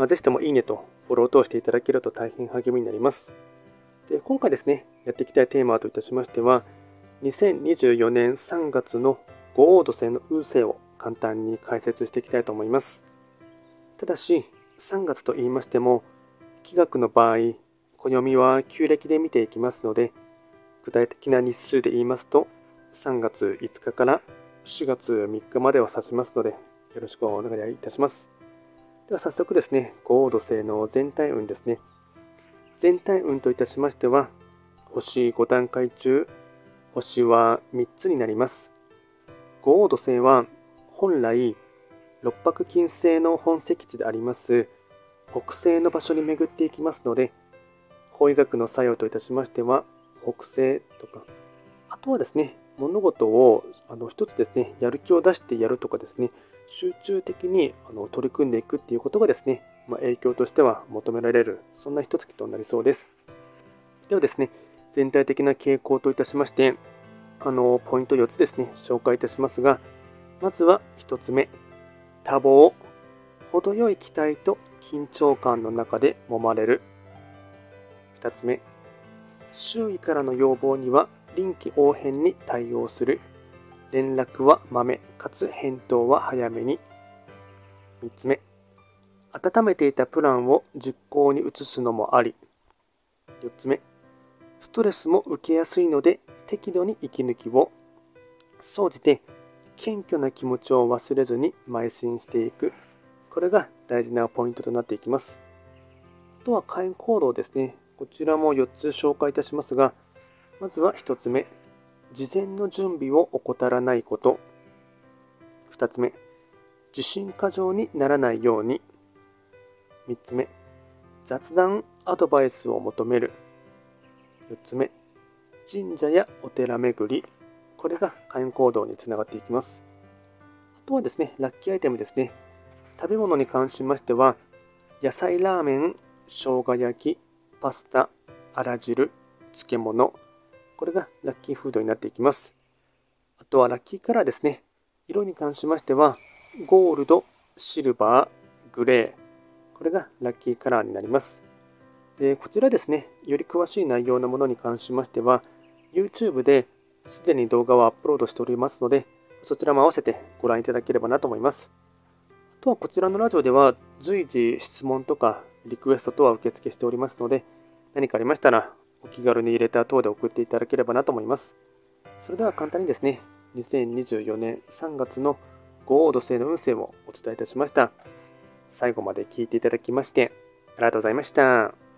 まあ、ぜひともいいねとフォローを通していただけると大変励みになります。で今回ですね、やっていきたいテーマといたしましては、2024年3月の五黄土星の運勢を簡単に解説していきたいと思います。ただし、3月と言いましても、気学の場合、暦は旧暦で見ていきますので、具体的な日数で言いますと、3月5日から4月3日までを指しますので、よろしくお願いいたします。では早速ですね、五黄土星の全体運ですね。全体運といたしましては、星5段階中、星は3つになります。五黄土星は本来、六白金星の本石地であります北西の場所に巡っていきますので、法医学の作用といたしましては、北西とか、あとはですね、物事をあの一つですね、やる気を出してやるとかですね、集中的にあの取り組んでいくっていうことがですね、まあ、影響としては求められる、そんな一月となりそうです。ではですね、全体的な傾向といたしまして、あのポイント4つですね、紹介いたしますが、まずは1つ目、多忙、程よい期待と緊張感の中で揉まれる。2つ目、周囲からの要望には臨機応変に対応する。連絡はまめかつ返答は早めに。3つ目。温めていたプランを実行に移すのもあり。4つ目。ストレスも受けやすいので適度に息抜きを。総じて謙虚な気持ちを忘れずに邁進していく。これが大事なポイントとなっていきます。あとは会員行動ですね。こちらも4つ紹介いたしますがまずは1つ目。事前の準備を怠らないこと。2つ目、自信過剰にならないように。3つ目、雑談アドバイスを求める。4つ目、神社やお寺巡り。これが会員行動につながっていきます。あとはですね、ラッキーアイテムですね。食べ物に関しましては、野菜ラーメン、生姜焼き、パスタ、あら汁、漬物、これがラッキーフードになっていきます。あとはラッキーカラーですね。色に関しましては、ゴールド、シルバー、グレー。これがラッキーカラーになります。で、こちらですね、より詳しい内容のものに関しましては、YouTube ですでに動画をアップロードしておりますので、そちらも合わせてご覧いただければなと思います。あとはこちらのラジオでは随時質問とかリクエストとは受付しておりますので、何かありましたらお気軽に入れた等で送っていただければなと思います。それでは簡単にですね、2024年3月の五王土星の運勢をお伝えいたしました。最後まで聞いていただきまして、ありがとうございました。